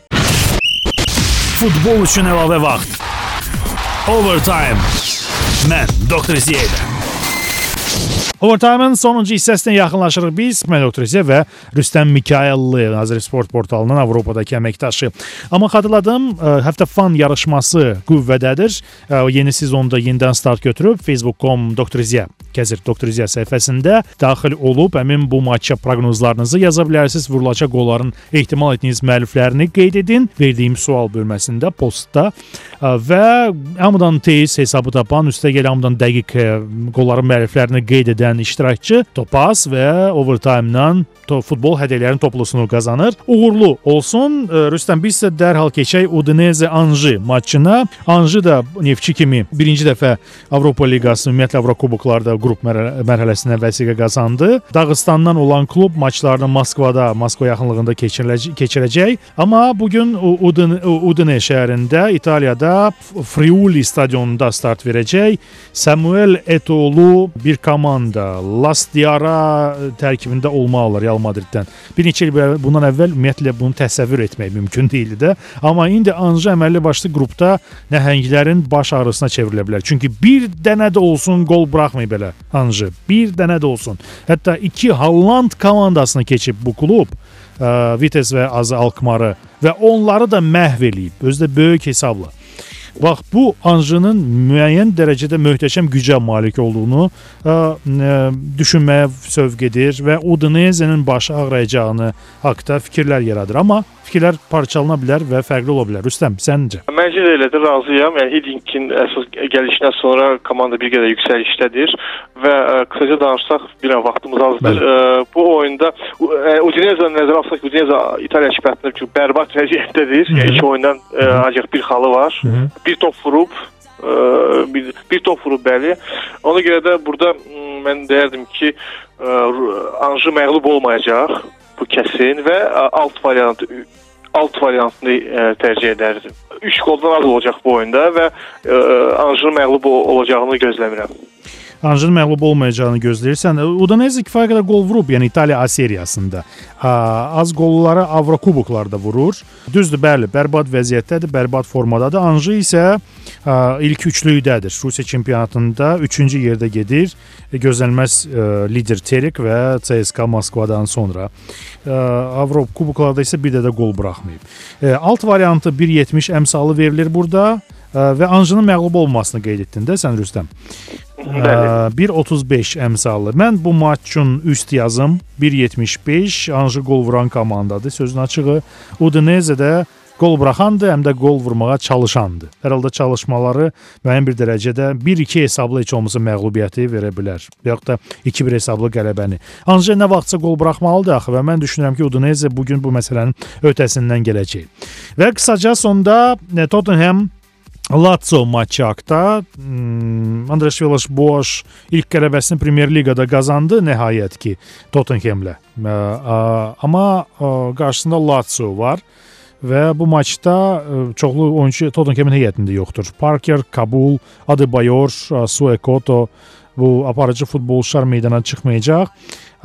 Futbol üçün əlavə vaxt. Overtime. Mən Doktor Ziya. Overtime-ın sonuncu hissəsinə yaxınlaşırıq biz. Mən Doktor Ziya və Rüstəm Mikayelli Azər Sport portalının Avropadakı əməkdaşı. Amma xatırladım, ə, həftə fan yarışması qüvvədədir. Ə, Yeni sezonda yenidən start götürüb facebook.com Doktor Ziya Kəzir Doktor Ziya səhifəsində daxil olub həmin bu maça proqnozlarınızı yaza bilərsiniz. Vurulacaq qolların ehtimal etdiyiniz müəlliflərini qeyd edin. Verdiyim sual bölməsində, postda ə, və hamıdan tez hesabı tapan, üstəgəl hamıdan dəqiq qolların müəlliflərini qeyd edən iştirakçı Topaz və Overtime-dan to futbol hədiyyələrinin toplusunu qazanır. Uğurlu olsun. Rüstəm biz isə dərhal keçək Udinese Anji maçına. Anji da Neftçi kimi birinci dəfə Avropa Liqası, ümumiyyətlə Avrokuboklarda qrup mərhə- mərhələsində vəsiqə qazandı. Dağıstandan olan klub maçlarını Moskvada, Moskva yaxınlığında keçirəcək. Amma bu gün Udine, Udine şəhərində, İtaliyada Friuli stadionunda start verəcək. Samuel Eto'lu bir komanda Las Diara tərkibində olmalılar Real Madriddən. Bir neçə il bundan əvvəl ümumiyyətlə bunu təsəvvür etmək mümkün deyildi də. Amma indi Anji əməlli başlı qrupda nəhənglərin baş ağrısına çevrilə bilər. Çünki bir dənə də olsun qol buraxmayıb belə Anji. Bir dənə də olsun. Hətta iki Holland komandasını keçib bu klub. Ə, Vitesse və Az Alkmaarı və onları da məhv eləyib. Özü də böyük hesabla. Bax bu Anjının müəyyən dərəcədə möhtəşəm gücə malik olduğunu ə, ə, düşünməyə sövq edir və Udinese'nin başı ağrıyacağını haqqda fikirlər yaradır. Amma fikirlər parçalana bilər və fərqli ola bilər. Rüstəm, səncə? Məncə də elədir, razıyam. Yəni Hiddinkin əsas gəlişindən sonra komanda bir qədər yüksəlişdədir və ə, qısaca danışsaq, bir an vaxtımız azdır. Ə, bu oyunda ə, Udinese nəzərə alsaq, Udinese İtaliya çempionatında ki, bərbad vəziyyətdədir. Yəni iki oyundan ə, ancaq bir xalı var. Hı -hı. Bir top vurub ə, bir, bir top vurub bəli. Ona görə də burada mən deyərdim ki, ə, Anji məğlub olmayacaq bu kəsin və ə, alt variant alt variantını ə, tərcih edərdim. 3 qoldan az olacaq bu oyunda və ə, Anjinin məğlub ol- olacağını gözləmirəm. Anjın məğlub olmayacağını gözləyirsən. Udinese kifayət qədər gol vurub, yəni İtaliya A seriyasında. Az qolları Avrokuboklarda vurur. Düzdür, bəli, bərbad vəziyyətdədir, bərbad formadadır. Anji isə ilk üçlükdədir. Rusiya çempionatında 3-cü yerdə gedir. Gözlənilməz e, lider Terik və CSKA Moskvadan sonra. E, Avrokuboklarda isə bir də də gol buraxmayıb. E, Alt variantı 1.70 əmsalı verilir burada və Anjının məğlub olmasını qeyd etdin də sən Rüstəm. Bəli. Ə, 1.35 əmsalı. Mən bu maç üçün üst yazım 1.75 Anji gol vuran komandadır. Sözün açığı Udinese də gol buraxandır, həm də gol vurmağa çalışandır. Hər halda çalışmaları müəyyən bir dərəcədə 1-2 hesablı heç olmasa məğlubiyyəti verə bilər. Yaxud da 2-1 hesablı qələbəni. Anji nə vaxtsa gol buraxmalıdır axı və mən düşünürəm ki, Udinese bu gün bu məsələnin ötəsindən gələcək. Və qısaca sonda e, Tottenham Lazio maçı haqqında hmm, Andres Villas-Boas ilk qələbəsini Premyer Liqada qazandı nəhayət ki Tottenhamlə. Amma qarşısında Lazio var və bu maçda çoxlu oyunçu Tottenhamın heyətində yoxdur. Parker, Kabul, Adebayor, Suekoto bu aparıcı futbolçular meydana çıxmayacaq.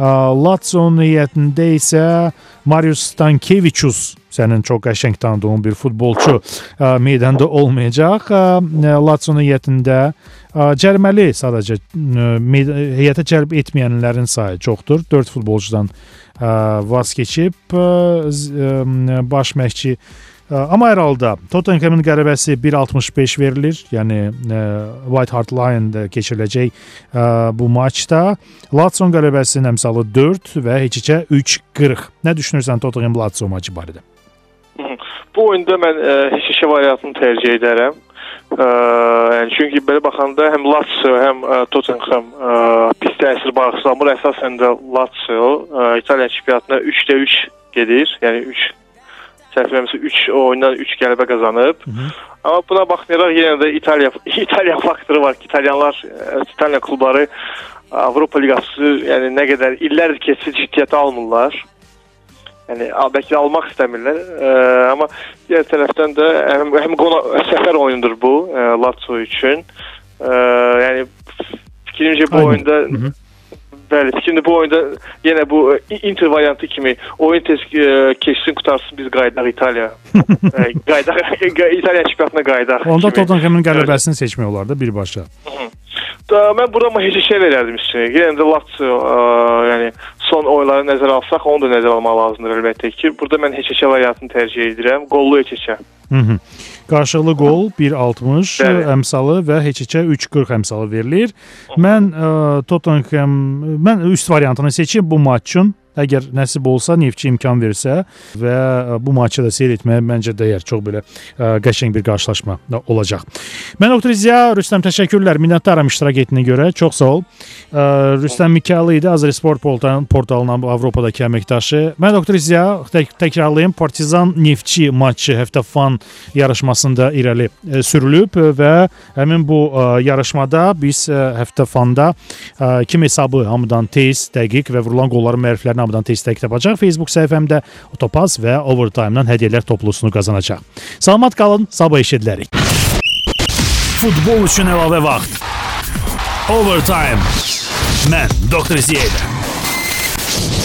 Lazio-nun heyətində isə Marius Stankevičius sənin çox qəşəng tanıdığın bir futbolçu ə, meydanda olmayacaq. Ə, Lazio heyətində ə, cərməli sadəcə heyətə cəlb etməyənlərin sayı çoxdur. 4 futbolçudan vaz keçib baş məşqçi Amma hər halda Tottenhamın qələbəsi 1.65 verilir. Yəni White Hart Lion-da keçiriləcək bu maçda Lazio qələbəsinin əmsalı 4 və heç-heçə 3.40. Nə düşünürsən Tottenham Lazio maçı barədə? Bu oyunda mən ə, heç-heçə variantını tərcih edərəm. Ə, yəni çünki belə baxanda həm Lazio, həm ə, Tottenham ə, pis təsir bağışlamır. Əsasən də Lazio ə, İtaliya çempionatına 3-də 3 gedir. Yəni 3 səhvləmirəmsə 3 oyundan 3 qələbə qazanıb. Hı -hı. Amma buna baxmayaraq yenə də İtaliya İtaliya faktoru var ki, İtalyanlar İtaliya klubları Avropa liqası, yəni nə qədər illərdir keçsə ciddiyyətə almırlar. Yəni bəlkə almaq istəmirlər. Ə, amma digər tərəfdən də həm, həm qona, səfər oyunudur bu ə, Lazio üçün. Ə, yəni fikrimcə bu Aynen. oyunda Hı -hı. Bəli, şimdi bu oyunda yenə bu Inter variantı kimi oyun tez e, keçsin, qutarsın, biz qayıdaq İtaliya. e, qayıdaq İtaliya çempionatına qayıdaq. Onda Tottenhamın qələbəsini seçmək olar da birbaşa. Hı -hı. Mən burada şey verərdim üstünə. Yenə də Lazio, yəni son oyunları nəzərə alsaq, onu da nəzərə almaq lazımdır əlbəttə ki. Burada mən heç şey variantını tərcih edirəm. Qollu heç şey. Hı -hı. Qarşılıqlı qol 1.60 əmsalı və heç-heçə 3.40 əmsalı verilir. Mən ə, Tottenham mən üst variantını seçib bu maç üçün Əgər nəsib olsa, Neftçi imkan versə və e, bu maçı da seyr etməyə məncə dəyər. Çox belə ə, e, qəşəng bir qarşılaşma olacaq. Mən Doktor Ziya Rüstəm təşəkkürlər. Minnətdaram iştirak etdiyinə görə. Çox sağ ol. Ə, e, Rüstəm Mikalı idi Azərsport portalının Avropadakı əməkdaşı. Mən Doktor Ziya tək təkrarlayım. Partizan Neftçi maçı həftə fan yarışmasında irəli ə, sürülüb və həmin bu ə, yarışmada biz ə, həftə fanda ə, kim hesabı hamıdan tez, dəqiq və vurulan qolların məriflərini hamıdan tez tək tapacaq. Facebook səhifəmdə Otopaz və Overtime-dan hədiyyələr toplusunu qazanacaq. Salamat qalın, sabah eşidilərik. Futbol üçün əlavə vaxt. Overtime. Mən Dr. Ziyədə.